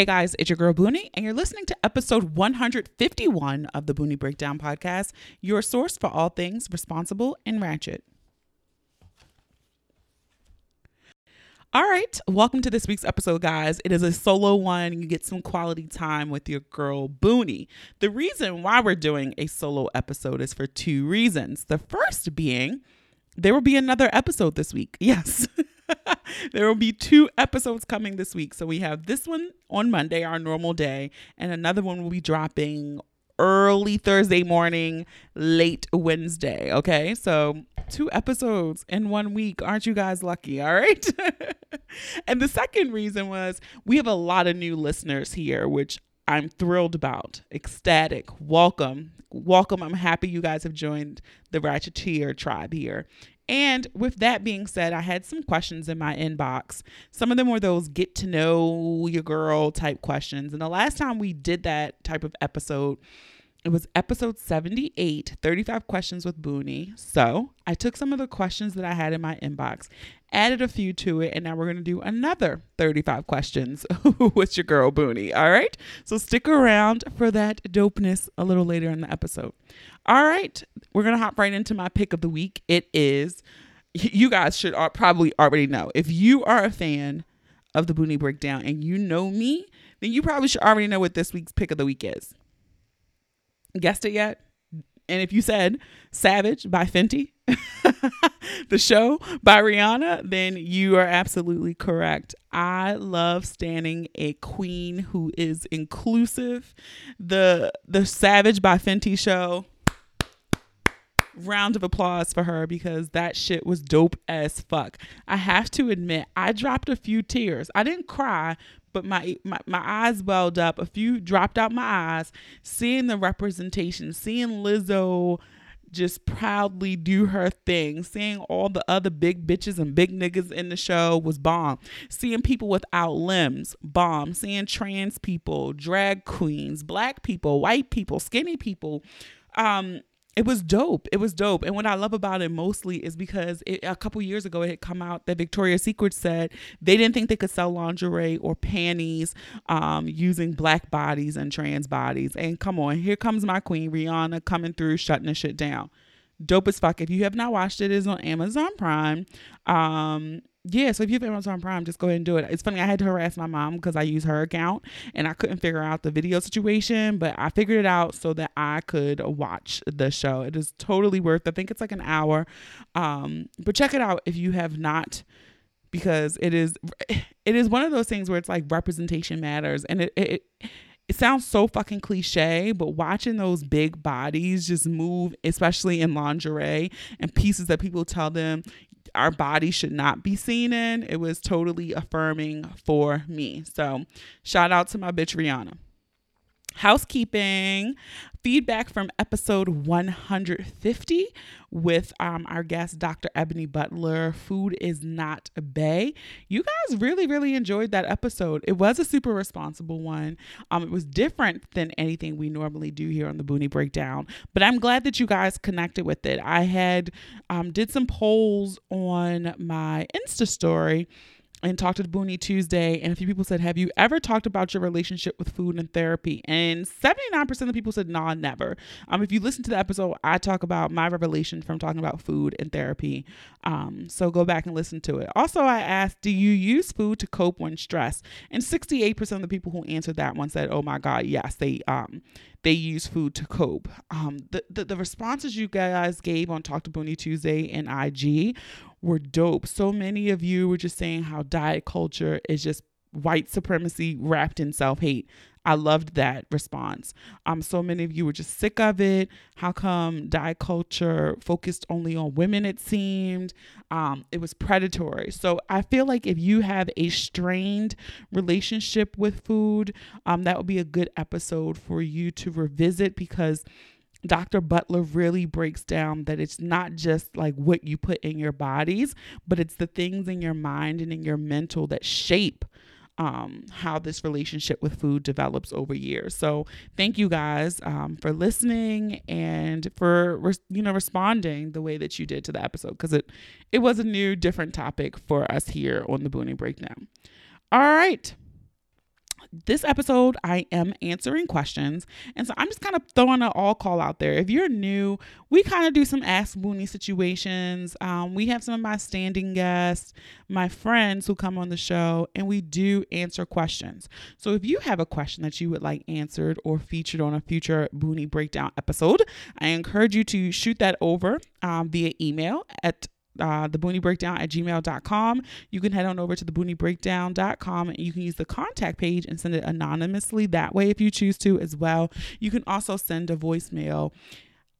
Hey guys, it's your girl Boonie, and you're listening to episode 151 of the Boonie Breakdown Podcast, your source for all things responsible and ratchet. All right, welcome to this week's episode, guys. It is a solo one. You get some quality time with your girl Boonie. The reason why we're doing a solo episode is for two reasons. The first being, there will be another episode this week. Yes. there will be two episodes coming this week. So we have this one on Monday, our normal day, and another one will be dropping early Thursday morning, late Wednesday. Okay. So two episodes in one week. Aren't you guys lucky? All right. and the second reason was we have a lot of new listeners here, which I'm thrilled about, ecstatic. Welcome. Welcome. I'm happy you guys have joined the Ratcheteer tribe here. And with that being said, I had some questions in my inbox. Some of them were those get to know your girl type questions. And the last time we did that type of episode, it was episode 78 35 questions with Boonie. So I took some of the questions that I had in my inbox, added a few to it, and now we're going to do another 35 questions with your girl Boonie. All right. So stick around for that dopeness a little later in the episode. All right. We're going to hop right into my pick of the week. It is, you guys should probably already know. If you are a fan of the Boonie Breakdown and you know me, then you probably should already know what this week's pick of the week is. Guessed it yet? And if you said Savage by Fenty, the show by Rihanna, then you are absolutely correct. I love standing a queen who is inclusive. The the Savage by Fenty show. Round of applause for her because that shit was dope as fuck. I have to admit, I dropped a few tears. I didn't cry, but my, my my eyes welled up. A few dropped out my eyes, seeing the representation, seeing Lizzo just proudly do her thing. Seeing all the other big bitches and big niggas in the show was bomb. Seeing people without limbs, bomb. Seeing trans people, drag queens, black people, white people, skinny people, um, it was dope. It was dope. And what I love about it mostly is because it, a couple years ago it had come out that Victoria's Secret said they didn't think they could sell lingerie or panties um, using black bodies and trans bodies. And come on, here comes my queen Rihanna coming through, shutting the shit down. Dope as fuck. If you have not watched it, it is on Amazon Prime. Um, yeah, so if you have Amazon Prime, just go ahead and do it. It's funny, I had to harass my mom because I use her account and I couldn't figure out the video situation, but I figured it out so that I could watch the show. It is totally worth. I think it's like an hour, um, but check it out if you have not, because it is it is one of those things where it's like representation matters, and it it. It sounds so fucking cliche, but watching those big bodies just move, especially in lingerie and pieces that people tell them our body should not be seen in. It was totally affirming for me. So, shout out to my bitch Rihanna. Housekeeping feedback from episode 150 with um, our guest, Dr. Ebony Butler. Food is not a bay. You guys really, really enjoyed that episode. It was a super responsible one. Um, it was different than anything we normally do here on the Boonie Breakdown, but I'm glad that you guys connected with it. I had um, did some polls on my Insta story and talked to Boonie Tuesday, and a few people said, "Have you ever talked about your relationship with food and therapy?" And seventy nine percent of the people said, "Nah, never." Um, if you listen to the episode, I talk about my revelation from talking about food and therapy. Um, so go back and listen to it. Also, I asked, "Do you use food to cope when stressed?" And sixty eight percent of the people who answered that one said, "Oh my God, yes, they um they use food to cope. Um, the, the, the responses you guys gave on Talk to Boonie Tuesday and IG were dope. So many of you were just saying how diet culture is just white supremacy wrapped in self hate. I loved that response. Um, so many of you were just sick of it. How come diet culture focused only on women? It seemed um, it was predatory. So I feel like if you have a strained relationship with food, um, that would be a good episode for you to revisit because. Dr. Butler really breaks down that it's not just like what you put in your bodies, but it's the things in your mind and in your mental that shape um, how this relationship with food develops over years. So thank you guys um, for listening and for re- you know responding the way that you did to the episode because it it was a new different topic for us here on the Boonie Breakdown. All right. This episode, I am answering questions. And so I'm just kind of throwing an all call out there. If you're new, we kind of do some Ask Boonie situations. Um, we have some of my standing guests, my friends who come on the show, and we do answer questions. So if you have a question that you would like answered or featured on a future Boonie Breakdown episode, I encourage you to shoot that over um, via email at uh, the Boonie Breakdown at gmail.com. You can head on over to the booniebreakdown.com and you can use the contact page and send it anonymously that way if you choose to as well. You can also send a voicemail.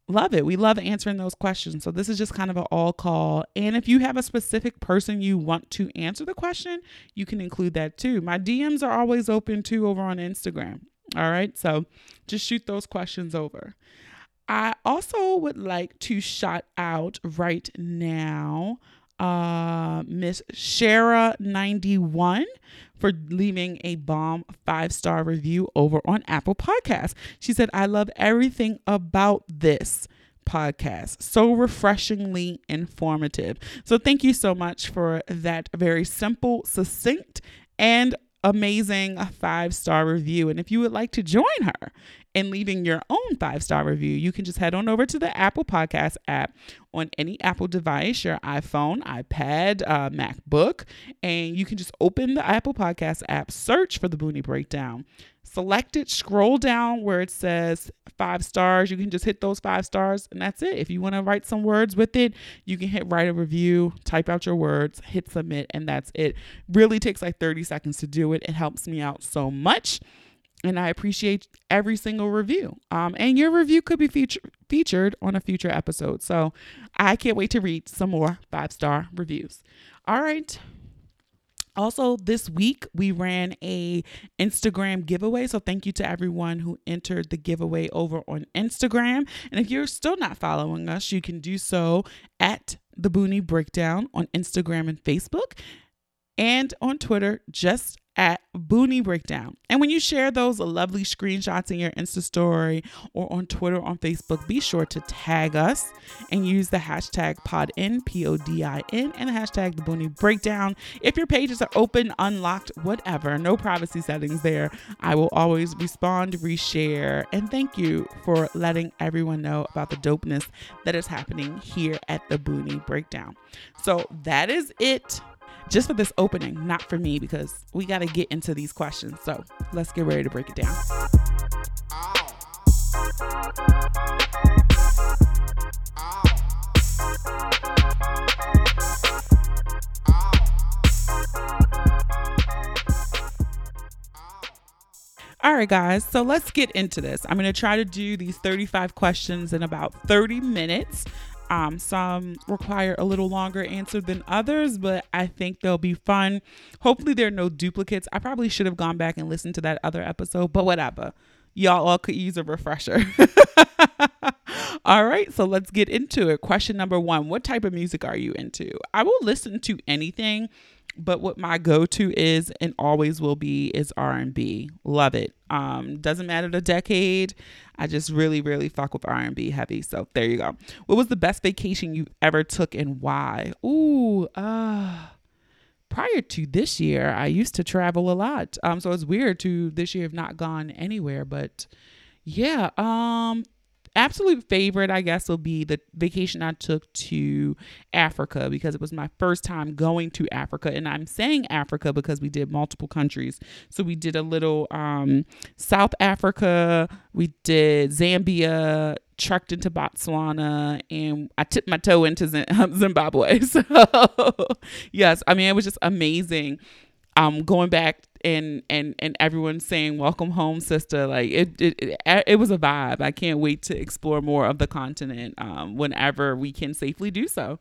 Love it. We love answering those questions. So this is just kind of an all call. And if you have a specific person you want to answer the question, you can include that too. My DMs are always open too over on Instagram. All right. So just shoot those questions over. I also would like to shout out right now uh, Miss Shara91 for leaving a bomb five star review over on Apple Podcasts. She said, I love everything about this podcast. So refreshingly informative. So thank you so much for that very simple, succinct, and amazing five star review. And if you would like to join her in leaving your own five star review, you can just head on over to the Apple Podcast app on any Apple device, your iPhone, iPad, uh, MacBook, and you can just open the Apple Podcast app, search for the Boonie Breakdown, select it, scroll down where it says five stars. You can just hit those five stars, and that's it. If you want to write some words with it, you can hit write a review, type out your words, hit submit, and that's it. Really takes like 30 seconds to do it. It helps me out so much and I appreciate every single review. Um, and your review could be feature- featured on a future episode. So I can't wait to read some more five star reviews. All right. Also, this week we ran a Instagram giveaway. So thank you to everyone who entered the giveaway over on Instagram. And if you're still not following us, you can do so at the Boonie Breakdown on Instagram and Facebook and on Twitter, just at Boonie Breakdown. And when you share those lovely screenshots in your Insta story or on Twitter or on Facebook, be sure to tag us and use the hashtag PodIn, P O D I N, and the hashtag The Boonie Breakdown. If your pages are open, unlocked, whatever, no privacy settings there, I will always respond, reshare, and thank you for letting everyone know about the dopeness that is happening here at the Boonie Breakdown. So that is it just for this opening, not for me, because we got to get into these questions. So let's get ready to break it down. All right, guys, so let's get into this. I'm going to try to do these 35 questions in about 30 minutes. Um, some require a little longer answer than others, but I think they'll be fun. Hopefully, there are no duplicates. I probably should have gone back and listened to that other episode, but whatever. Y'all all could use a refresher. all right, so let's get into it. Question number one What type of music are you into? I will listen to anything but what my go-to is and always will be is R&B. Love it. Um doesn't matter the decade. I just really really fuck with R&B heavy. So there you go. What was the best vacation you ever took and why? Ooh, uh prior to this year, I used to travel a lot. Um so it's weird to this year have not gone anywhere, but yeah, um absolute favorite, I guess, will be the vacation I took to Africa because it was my first time going to Africa. And I'm saying Africa because we did multiple countries. So we did a little um, South Africa, we did Zambia, trekked into Botswana, and I tipped my toe into Zimbabwe. So, yes, I mean, it was just amazing um, going back and and and everyone saying welcome home sister. Like it it, it, it was a vibe. I can't wait to explore more of the continent um, whenever we can safely do so.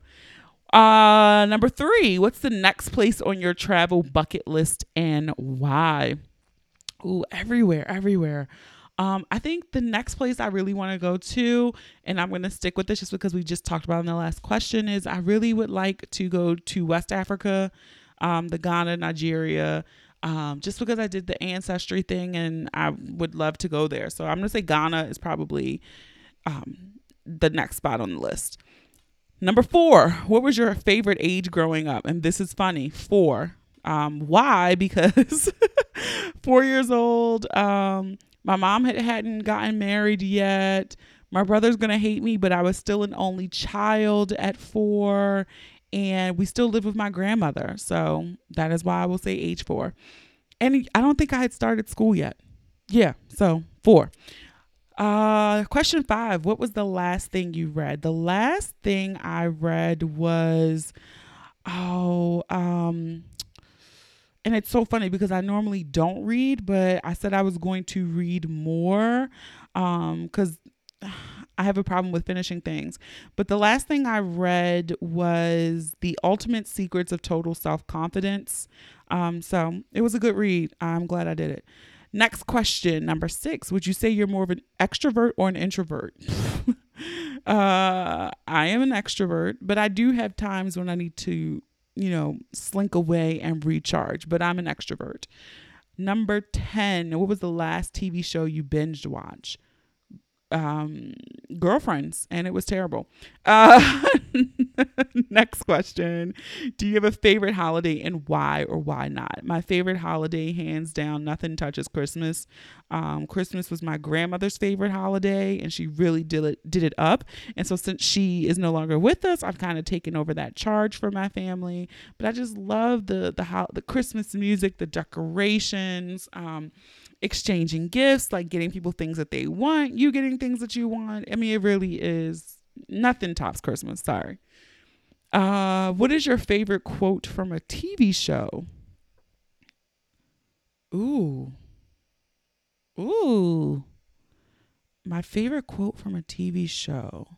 Uh number three what's the next place on your travel bucket list and why? Ooh, everywhere everywhere. Um, I think the next place I really want to go to, and I'm going to stick with this just because we just talked about in the last question, is I really would like to go to West Africa, um, the Ghana, Nigeria, um, just because I did the ancestry thing and I would love to go there. So I'm going to say Ghana is probably um, the next spot on the list. Number four, what was your favorite age growing up? And this is funny. Four. Um, why? Because four years old, um, my mom had hadn't gotten married yet. My brother's gonna hate me, but I was still an only child at four, and we still live with my grandmother. So that is why I will say age four. And I don't think I had started school yet. Yeah, so four. Uh, question five. What was the last thing you read? The last thing I read was, oh, um, and it's so funny because I normally don't read, but I said I was going to read more um cuz I have a problem with finishing things. But the last thing I read was The Ultimate Secrets of Total Self-Confidence. Um so it was a good read. I'm glad I did it. Next question, number 6. Would you say you're more of an extrovert or an introvert? uh I am an extrovert, but I do have times when I need to you know, slink away and recharge, but I'm an extrovert. Number 10, what was the last TV show you binged watch? Um, girlfriends, and it was terrible. Uh, next question Do you have a favorite holiday and why or why not? My favorite holiday, hands down, nothing touches Christmas. Um, Christmas was my grandmother's favorite holiday, and she really did it, did it up. And so, since she is no longer with us, I've kind of taken over that charge for my family. But I just love the the, the Christmas music, the decorations. Um, exchanging gifts, like getting people things that they want, you getting things that you want. I mean, it really is nothing tops Christmas. Sorry. Uh, what is your favorite quote from a TV show? Ooh. Ooh. My favorite quote from a TV show.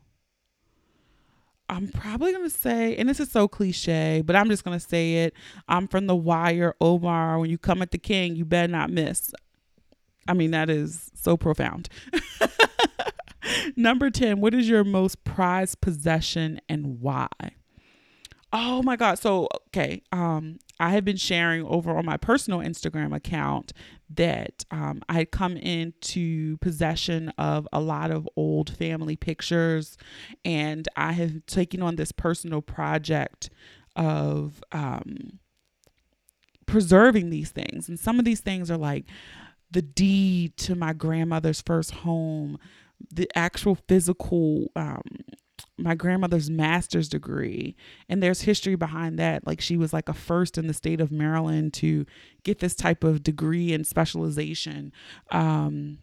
I'm probably going to say, and this is so cliche, but I'm just going to say it. I'm from The Wire, Omar. When you come at the king, you better not miss. I mean, that is so profound. Number 10, what is your most prized possession and why? Oh my god. So, okay, um I have been sharing over on my personal Instagram account that um, I had come into possession of a lot of old family pictures, and I have taken on this personal project of um, preserving these things. And some of these things are like the deed to my grandmother's first home, the actual physical, um, my grandmother's master's degree. And there's history behind that. Like she was like a first in the state of Maryland to get this type of degree and specialization. Um,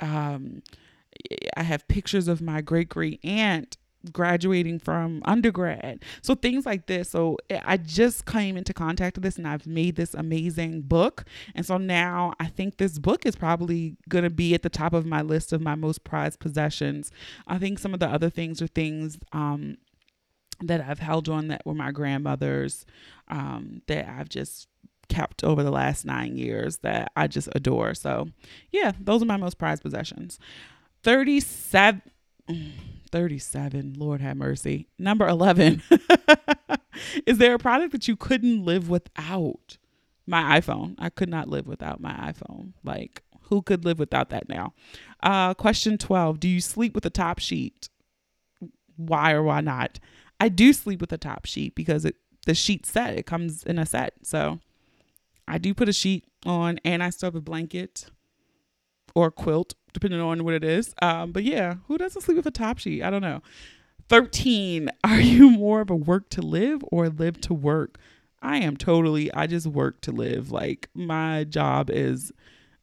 um, I have pictures of my great great aunt graduating from undergrad. So things like this. So I just came into contact with this and I've made this amazing book. And so now I think this book is probably going to be at the top of my list of my most prized possessions. I think some of the other things are things um, that I've held on that were my grandmother's um, that I've just kept over the last nine years that I just adore. So yeah, those are my most prized possessions. 37 37. Lord have mercy. Number 11. Is there a product that you couldn't live without? My iPhone. I could not live without my iPhone. Like, who could live without that now? Uh, question 12. Do you sleep with a top sheet? Why or why not? I do sleep with a top sheet because it the sheet set. It comes in a set. So I do put a sheet on and I still have a blanket or quilt depending on what it is. Um, but yeah, who doesn't sleep with a top sheet? I don't know. 13. Are you more of a work to live or live to work? I am totally, I just work to live. Like my job is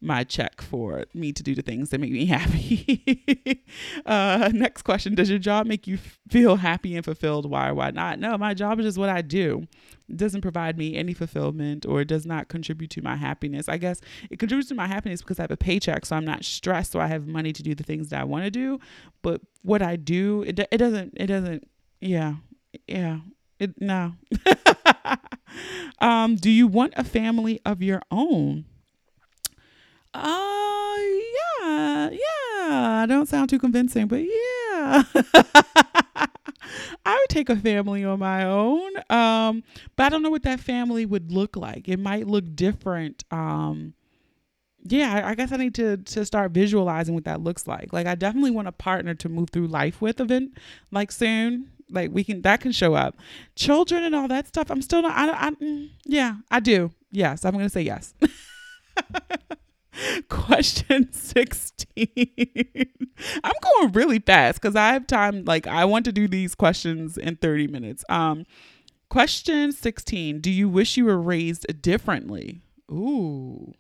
my check for me to do the things that make me happy. uh, next question Does your job make you feel happy and fulfilled? Why or why not? No, my job is just what I do. It doesn't provide me any fulfillment or it does not contribute to my happiness. I guess it contributes to my happiness because I have a paycheck, so I'm not stressed, so I have money to do the things that I want to do. But what I do, it, it doesn't, it doesn't, yeah, yeah, it, no. um, do you want a family of your own? Uh, yeah, yeah. I don't sound too convincing, but yeah. I would take a family on my own. Um, but I don't know what that family would look like. It might look different. Um, yeah, I guess I need to to start visualizing what that looks like. Like I definitely want a partner to move through life with event like soon. Like we can that can show up. Children and all that stuff. I'm still not. I, I mm, yeah, I do. Yes, I'm gonna say yes. Question 16. I'm going really fast because I have time. Like, I want to do these questions in 30 minutes. Um, question 16. Do you wish you were raised differently? Ooh.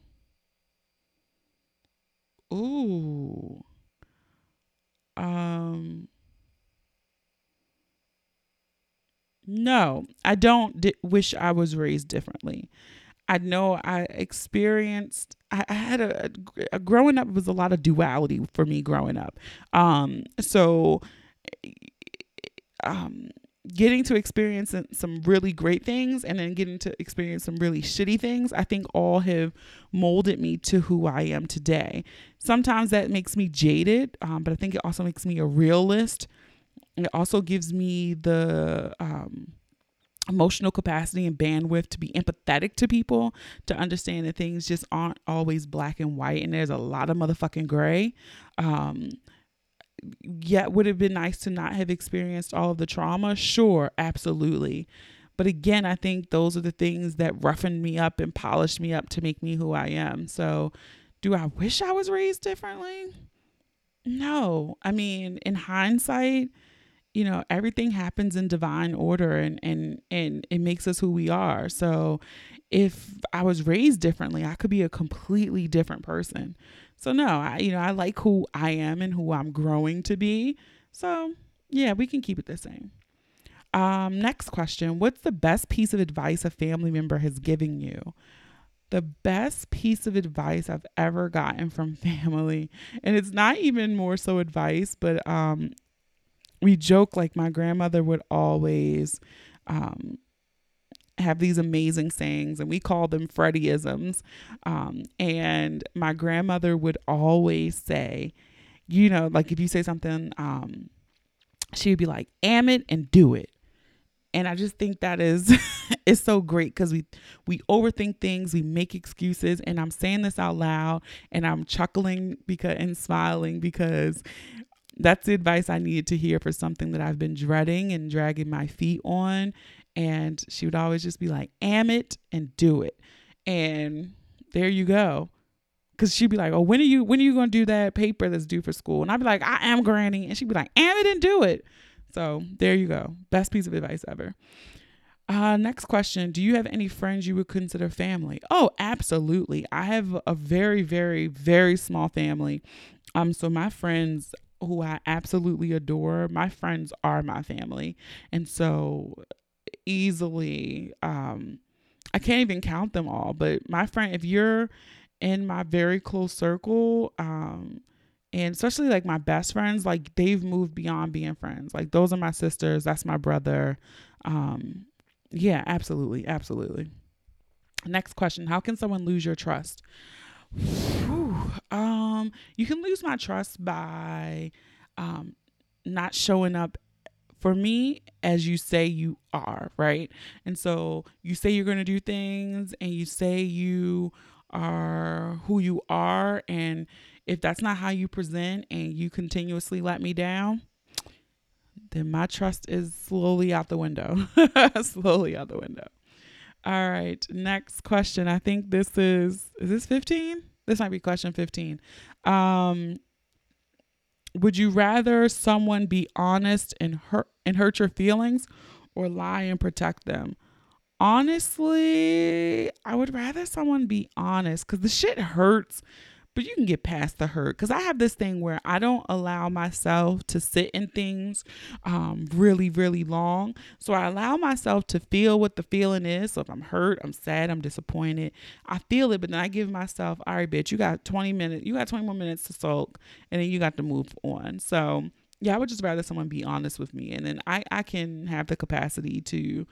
Ooh. Um, no, I don't di- wish I was raised differently. I know I experienced. I, had a, a, growing up was a lot of duality for me growing up. Um, so, um, getting to experience some really great things and then getting to experience some really shitty things, I think all have molded me to who I am today. Sometimes that makes me jaded, um, but I think it also makes me a realist. It also gives me the um, emotional capacity and bandwidth to be empathetic to people, to understand that things just aren't always black and white and there's a lot of motherfucking gray. Um, yet would have been nice to not have experienced all of the trauma? Sure, absolutely. But again, I think those are the things that roughened me up and polished me up to make me who I am. So, do I wish I was raised differently? No. I mean, in hindsight, you know everything happens in divine order and and and it makes us who we are. So if i was raised differently i could be a completely different person. So no i you know i like who i am and who i'm growing to be. So yeah we can keep it the same. Um next question what's the best piece of advice a family member has given you? The best piece of advice I've ever gotten from family. And it's not even more so advice, but um, we joke like my grandmother would always um, have these amazing sayings, and we call them Freddieisms. Um, and my grandmother would always say, you know, like if you say something, um, she would be like, "Am it and do it." And I just think that is is so great because we we overthink things, we make excuses, and I'm saying this out loud, and I'm chuckling because and smiling because that's the advice I needed to hear for something that I've been dreading and dragging my feet on. And she would always just be like, am it and do it. And there you go. Cause she'd be like, Oh, when are you when are you gonna do that paper that's due for school? And I'd be like, I am granny. And she'd be like, am it and do it. So there you go. Best piece of advice ever. Uh, next question. Do you have any friends you would consider family? Oh, absolutely. I have a very, very, very small family. Um, so my friends who I absolutely adore, my friends are my family. And so easily, um, I can't even count them all, but my friend, if you're in my very close circle, um, and especially like my best friends, like they've moved beyond being friends. Like those are my sisters, that's my brother. Um, yeah, absolutely, absolutely. Next question How can someone lose your trust? Whew. Um, you can lose my trust by um, not showing up for me as you say you are, right? And so you say you're going to do things and you say you are who you are. And if that's not how you present and you continuously let me down, then my trust is slowly out the window. slowly out the window. All right, next question. I think this is is this 15? This might be question 15. Um would you rather someone be honest and hurt and hurt your feelings or lie and protect them? Honestly, I would rather someone be honest cuz the shit hurts but you can get past the hurt. Because i have this thing where i don't allow myself to sit in things um, really really long. So i allow myself to feel what the feeling is. So if i'm hurt i'm sad i'm disappointed i feel it but then i give myself all right bitch you got 20 minutes you got 20 more minutes to sulk and then you got to move on. So yeah i would just rather someone be honest with me and then i i can have the capacity to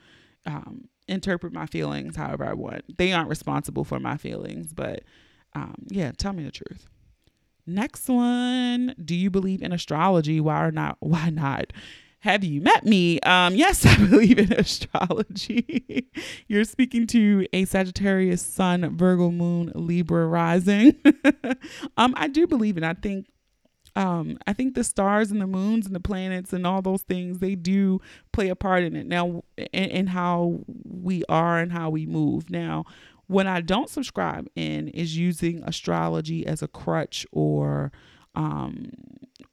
um, interpret my feelings however i want. They aren't responsible for my feelings but um, yeah, tell me the truth. Next one. Do you believe in astrology? Why or not? Why not? Have you met me? Um, yes, I believe in astrology. You're speaking to a Sagittarius Sun, Virgo Moon, Libra rising. um, I do believe in. I think um, I think the stars and the moons and the planets and all those things they do play a part in it now in, in how we are and how we move. Now, when I don't subscribe in is using astrology as a crutch or um,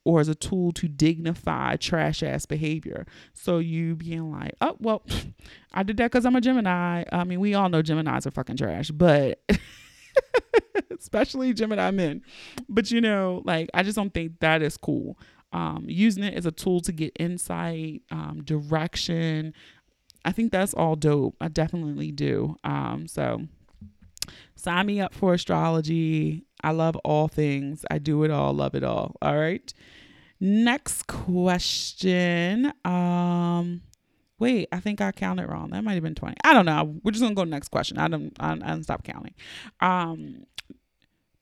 or as a tool to dignify trash ass behavior. So you being like, oh, well, I did that because I'm a Gemini. I mean, we all know Geminis are fucking trash, but especially Gemini men. But you know, like, I just don't think that is cool. Um, using it as a tool to get insight, um, direction. I think that's all dope. I definitely do. Um, so sign me up for astrology. I love all things. I do it all, love it all. All right. Next question. Um wait, I think I counted wrong. That might have been 20. I don't know. We're just gonna go next question. I don't I, I don't stop counting. Um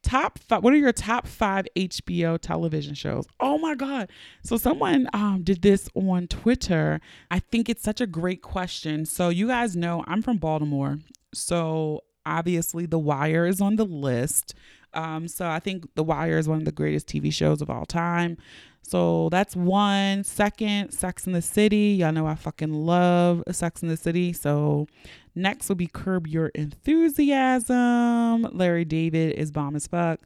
top five what are your top five hbo television shows oh my god so someone um, did this on twitter i think it's such a great question so you guys know i'm from baltimore so obviously the wire is on the list um, so I think The Wire is one of the greatest TV shows of all time. So that's one. Second, Sex in the City. Y'all know I fucking love Sex in the City. So next will be Curb Your Enthusiasm. Larry David is bomb as fuck.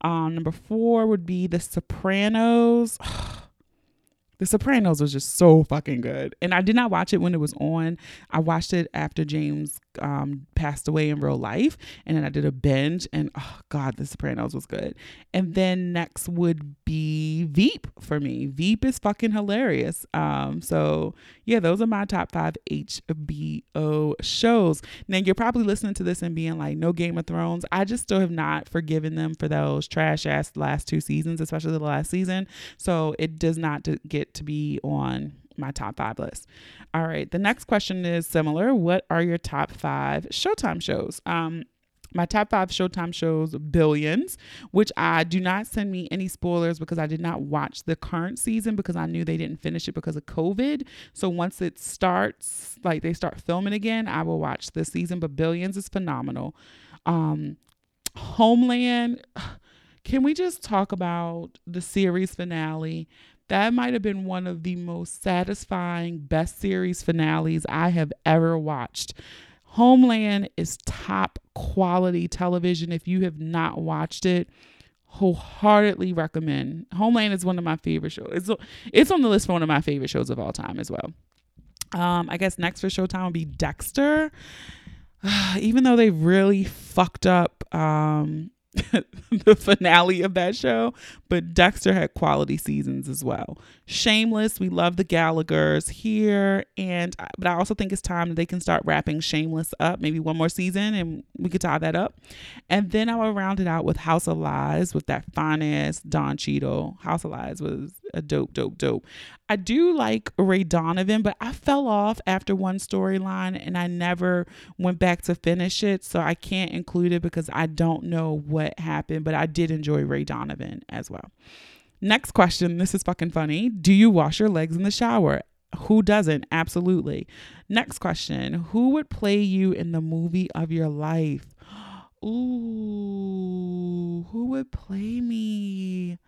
Um, number four would be The Sopranos. The Sopranos was just so fucking good. And I did not watch it when it was on. I watched it after James um, passed away in real life. And then I did a binge. And oh, God, The Sopranos was good. And then next would be Veep for me. Veep is fucking hilarious. Um, so, yeah, those are my top five HBO shows. Now, you're probably listening to this and being like, no Game of Thrones. I just still have not forgiven them for those trash ass last two seasons, especially the last season. So, it does not get to be on my top five list. All right. The next question is similar. What are your top five Showtime shows? Um, my top five Showtime shows, Billions, which I do not send me any spoilers because I did not watch the current season because I knew they didn't finish it because of COVID. So once it starts, like they start filming again, I will watch this season. But Billions is phenomenal. Um, Homeland, can we just talk about the series finale? That might have been one of the most satisfying, best series finales I have ever watched. Homeland is top quality television. If you have not watched it, wholeheartedly recommend. Homeland is one of my favorite shows. It's, it's on the list for one of my favorite shows of all time as well. Um, I guess next for Showtime would be Dexter. Even though they really fucked up um, the finale of that show, but Dexter had quality seasons as well. Shameless, we love the Gallaghers here, and uh, but I also think it's time that they can start wrapping Shameless up, maybe one more season, and we could tie that up. And then I will round it out with House of Lies with that fine ass Don Cheadle. House of Lies was a dope, dope, dope. I do like Ray Donovan, but I fell off after one storyline and I never went back to finish it. So I can't include it because I don't know what happened, but I did enjoy Ray Donovan as well. Next question. This is fucking funny. Do you wash your legs in the shower? Who doesn't? Absolutely. Next question. Who would play you in the movie of your life? Ooh, who would play me?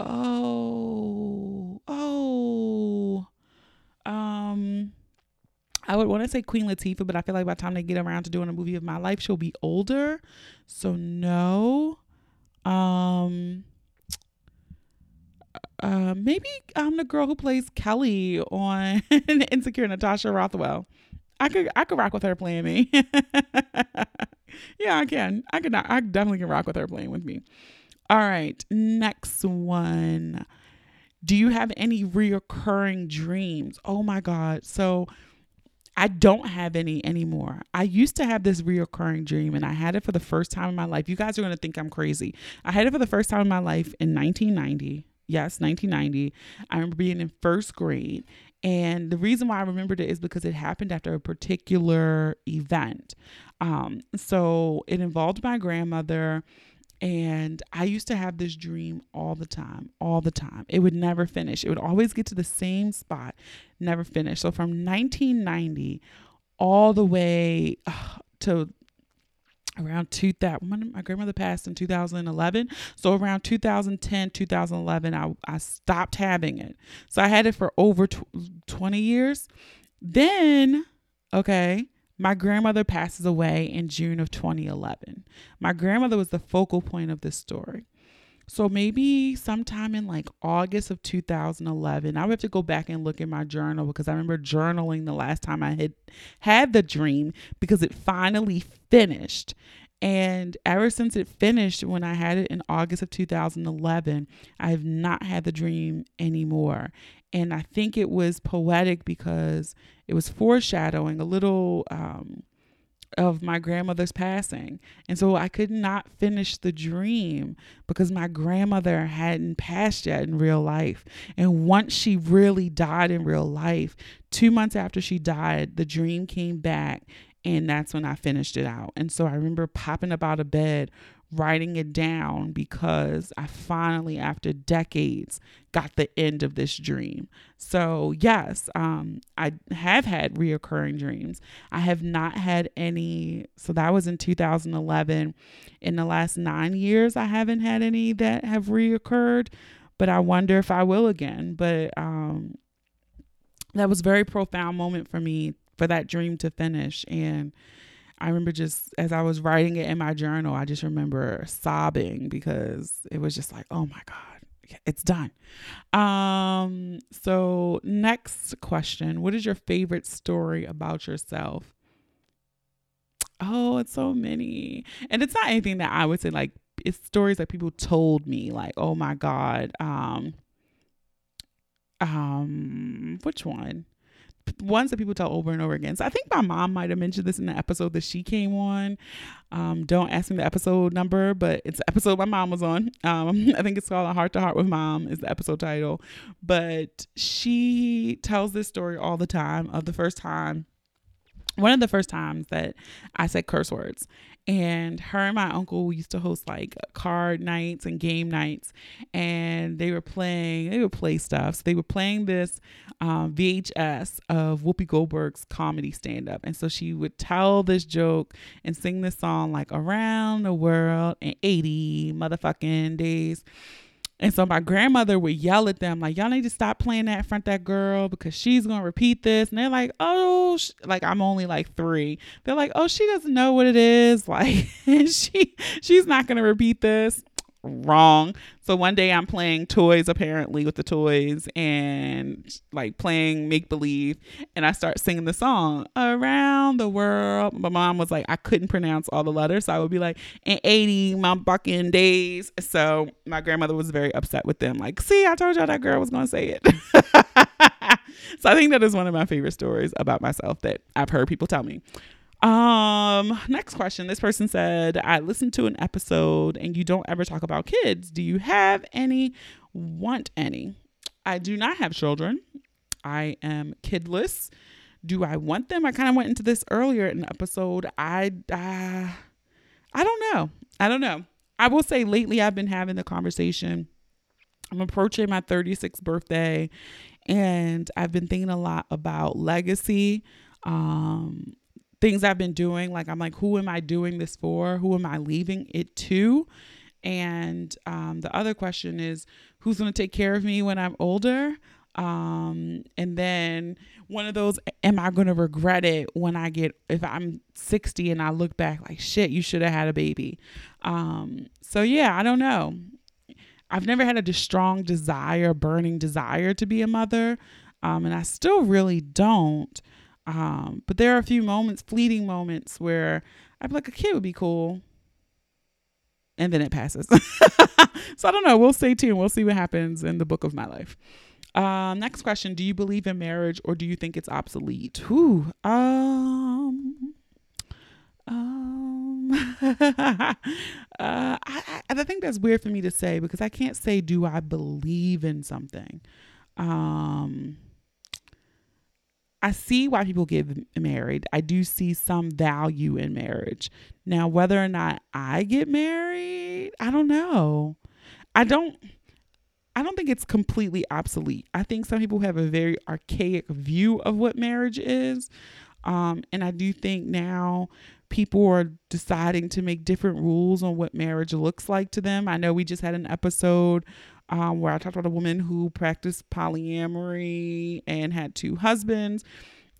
Oh, oh. Um, I would want to say Queen Latifah, but I feel like by the time they get around to doing a movie of my life, she'll be older. So no. Um uh maybe I'm the girl who plays Kelli on Insecure Natasha Rothwell. I could I could rock with her playing me. yeah, I can. I could not I definitely can rock with her playing with me. All right, next one. Do you have any reoccurring dreams? Oh my God. So I don't have any anymore. I used to have this reoccurring dream and I had it for the first time in my life. You guys are going to think I'm crazy. I had it for the first time in my life in 1990. Yes, 1990. I remember being in first grade. And the reason why I remembered it is because it happened after a particular event. Um, so it involved my grandmother and I used to have this dream all the time, all the time. It would never finish. It would always get to the same spot, never finish. So from 1990 all the way to around 2000 my grandmother passed in 2011 so around 2010 2011 I, I stopped having it so i had it for over tw- 20 years then okay my grandmother passes away in june of 2011 my grandmother was the focal point of this story so maybe sometime in like August of 2011, I would have to go back and look in my journal because I remember journaling the last time I had had the dream because it finally finished. And ever since it finished, when I had it in August of 2011, I have not had the dream anymore. And I think it was poetic because it was foreshadowing a little um, of my grandmother's passing. And so I could not finish the dream because my grandmother hadn't passed yet in real life. And once she really died in real life, two months after she died, the dream came back. And that's when I finished it out. And so I remember popping up out of bed, writing it down because I finally, after decades, got the end of this dream. So, yes, um, I have had reoccurring dreams. I have not had any, so that was in 2011. In the last nine years, I haven't had any that have reoccurred, but I wonder if I will again. But um, that was very profound moment for me for that dream to finish. And I remember just as I was writing it in my journal, I just remember sobbing because it was just like, oh my God, it's done. Um, so next question. What is your favorite story about yourself? Oh, it's so many. And it's not anything that I would say like it's stories that people told me, like, oh my God. Um um which one? Ones that people tell over and over again. So I think my mom might have mentioned this in the episode that she came on. Um, don't ask me the episode number, but it's the episode my mom was on. Um, I think it's called A Heart to Heart with Mom is the episode title. But she tells this story all the time of the first time one of the first times that I said curse words. And her and my uncle used to host like card nights and game nights. And they were playing, they would play stuff. So they were playing this um, VHS of Whoopi Goldberg's comedy stand up. And so she would tell this joke and sing this song like around the world in 80 motherfucking days. And so my grandmother would yell at them, like, y'all need to stop playing that in front that girl because she's going to repeat this. And they're like, oh, like I'm only like three. They're like, oh, she doesn't know what it is. Like, she, she's not going to repeat this wrong. So one day I'm playing toys apparently with the toys and like playing make believe and I start singing the song around the world. My mom was like I couldn't pronounce all the letters so I would be like in 80 my fucking days. So my grandmother was very upset with them like see I told y'all that girl was going to say it. so I think that is one of my favorite stories about myself that I've heard people tell me. Um, next question. This person said, I listened to an episode and you don't ever talk about kids. Do you have any? Want any? I do not have children. I am kidless. Do I want them? I kind of went into this earlier in the episode. I uh, I don't know. I don't know. I will say lately I've been having the conversation. I'm approaching my 36th birthday and I've been thinking a lot about legacy. Um, things I've been doing. Like, I'm like, who am I doing this for? Who am I leaving it to? And um, the other question is, who's going to take care of me when I'm older? Um, and then one of those, am I going to regret it when I get, if I'm 60 and I look back like, shit, you should have had a baby. Um, so yeah, I don't know. I've never had a strong desire, burning desire to be a mother. Um, and I still really don't. Um, but there are a few moments, fleeting moments, where I'm like, a kid would be cool. And then it passes. so I don't know. We'll stay tuned. We'll see what happens in the book of my life. Um, next question: Do you believe in marriage, or do you think it's obsolete? Whew. Um. Um. uh, I, I think that's weird for me to say because I can't say do I believe in something. Um I see why people get married. I do see some value in marriage. Now, whether or not I get married, I don't know. I don't I don't think it's completely obsolete. I think some people have a very archaic view of what marriage is. Um, and I do think now people are deciding to make different rules on what marriage looks like to them. I know we just had an episode um, where I talked about a woman who practiced polyamory and had two husbands.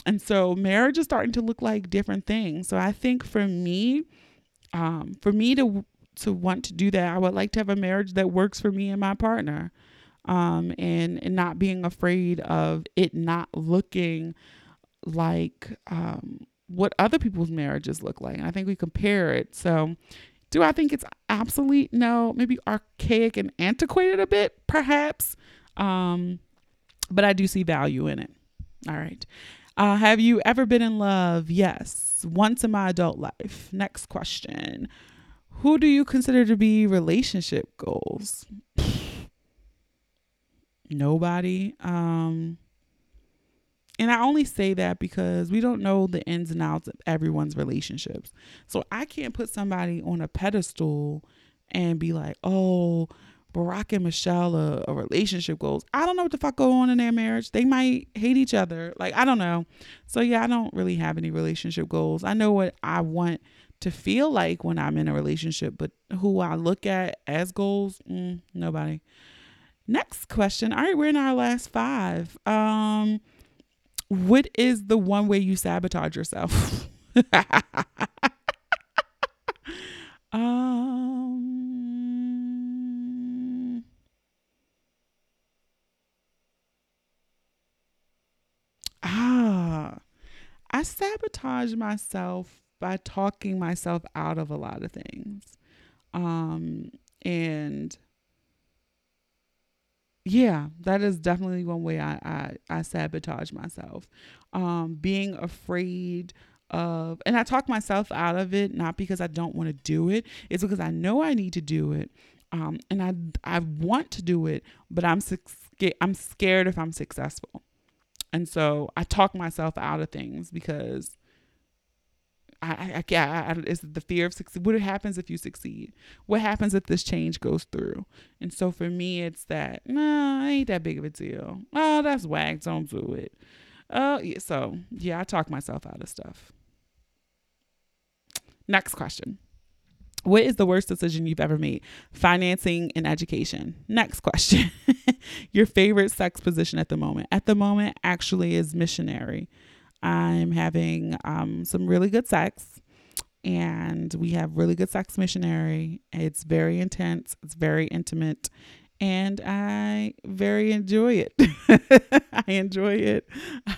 And so marriage is starting to look like different things. So I think for me, um, for me to to want to do that, I would like to have a marriage that works for me and my partner. Um, and, and not being afraid of it not looking like um, what other people's marriages look like. And I think we compare it. So, do I think it's obsolete? No, maybe archaic and antiquated a bit, perhaps. Um, but I do see value in it. All right. Uh, have you ever been in love? Yes, once in my adult life. Next question. Who do you consider to be relationship goals? Nobody. Um, and I only say that because we don't know the ins and outs of everyone's relationships. So I can't put somebody on a pedestal and be like, oh, Barack and Michelle a, relationship goals. I don't know what the fuck go on in their marriage. They might hate each other. Like I don't know. So yeah, I don't really have any relationship goals. I know what I want to feel like when I'm in a relationship, but who I look at as goals, mm, nobody. Next question. All right, we're in our last five. Um, what is the one way you sabotage yourself? um, ah, I sabotage myself by talking myself out of a lot of things. Um, and yeah, that is definitely one way I, I, I sabotage myself. Um, being afraid of, and I talk myself out of it, not because I don't want to do it. It's because I know I need to do it. Um, and I, I want to do it, but I'm, I'm scared if I'm successful. And so I talk myself out of things because I, I, I, I is the fear of succeed. What happens if you succeed? What happens if this change goes through? And so for me, it's that nah, ain't that big of a deal. Oh, that's whack. Don't do it. Oh, yeah, so yeah, I talk myself out of stuff. Next question. What is the worst decision you've ever made? Financing and education. Next question. Your favorite sex position at the moment? At the moment, actually, is missionary. I'm having um, some really good sex, and we have really good sex missionary. It's very intense, it's very intimate, and I very enjoy it. I enjoy it.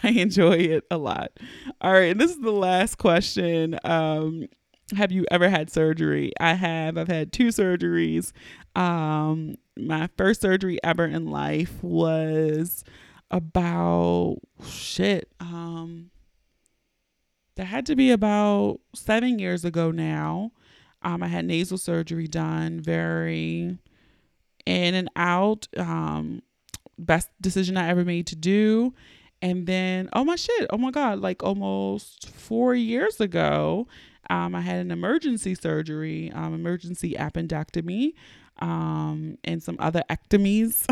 I enjoy it a lot. All right, this is the last question. Um, have you ever had surgery? I have. I've had two surgeries. Um, my first surgery ever in life was about shit. Um, that had to be about seven years ago now. Um, I had nasal surgery done, very in and out. Um, best decision I ever made to do. And then, oh my shit, oh my God, like almost four years ago, um, I had an emergency surgery, um, emergency appendectomy um, and some other ectomies.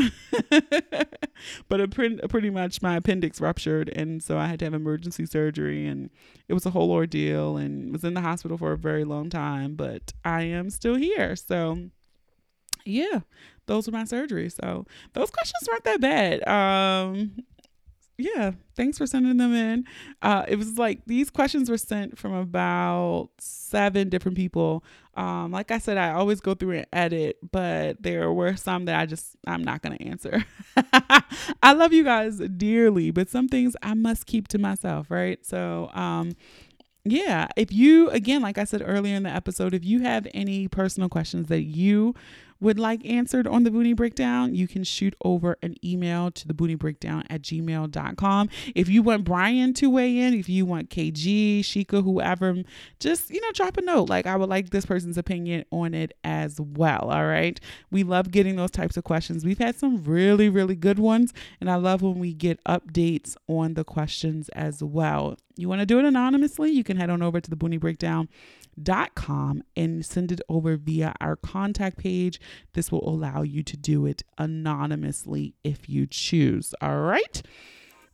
but pretty, pretty much my appendix ruptured, and so I had to have emergency surgery, and it was a whole ordeal, and was in the hospital for a very long time. But I am still here, so yeah, those were my surgeries. So those questions weren't that bad. Um, yeah, thanks for sending them in. Uh, it was like these questions were sent from about seven different people. Um, like I said, I always go through and edit, but there were some that I just I'm not gonna answer. I love you guys dearly, but some things I must keep to myself, right? So, um, yeah, if you again, like I said earlier in the episode, if you have any personal questions that you would like answered on the Boonie Breakdown, you can shoot over an email to the Boonie Breakdown at gmail.com. If you want Brian to weigh in, if you want KG, Shika, whoever, just, you know, drop a note. Like, I would like this person's opinion on it as well. All right. We love getting those types of questions. We've had some really, really good ones. And I love when we get updates on the questions as well. You want to do it anonymously? You can head on over to the Boonie Breakdown com and send it over via our contact page. This will allow you to do it anonymously if you choose. All right.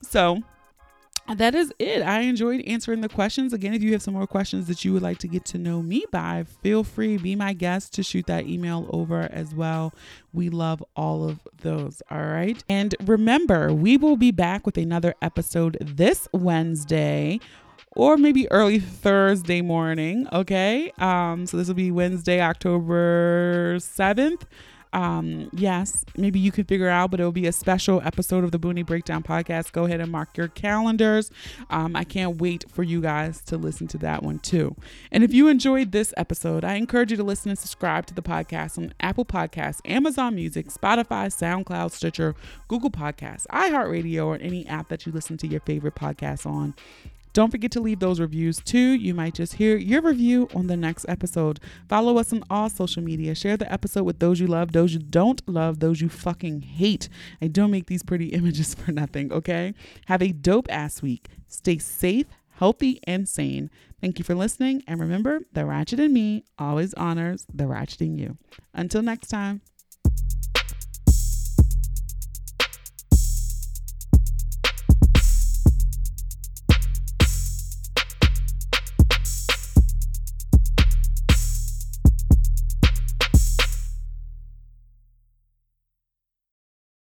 So that is it. I enjoyed answering the questions. Again, if you have some more questions that you would like to get to know me by, feel free, be my guest to shoot that email over as well. We love all of those. All right. And remember, we will be back with another episode this Wednesday or maybe early Thursday morning. Okay. Um, so this will be Wednesday, October 7th. Um, yes, maybe you could figure out, but it'll be a special episode of the Boonie Breakdown podcast. Go ahead and mark your calendars. Um, I can't wait for you guys to listen to that one too. And if you enjoyed this episode, I encourage you to listen and subscribe to the podcast on Apple Podcasts, Amazon Music, Spotify, SoundCloud, Stitcher, Google Podcasts, iHeartRadio, or any app that you listen to your favorite podcasts on. Don't forget to leave those reviews too. You might just hear your review on the next episode. Follow us on all social media. Share the episode with those you love, those you don't love, those you fucking hate. I don't make these pretty images for nothing, okay? Have a dope ass week. Stay safe, healthy, and sane. Thank you for listening. And remember, the ratchet in me always honors the ratchet in you. Until next time.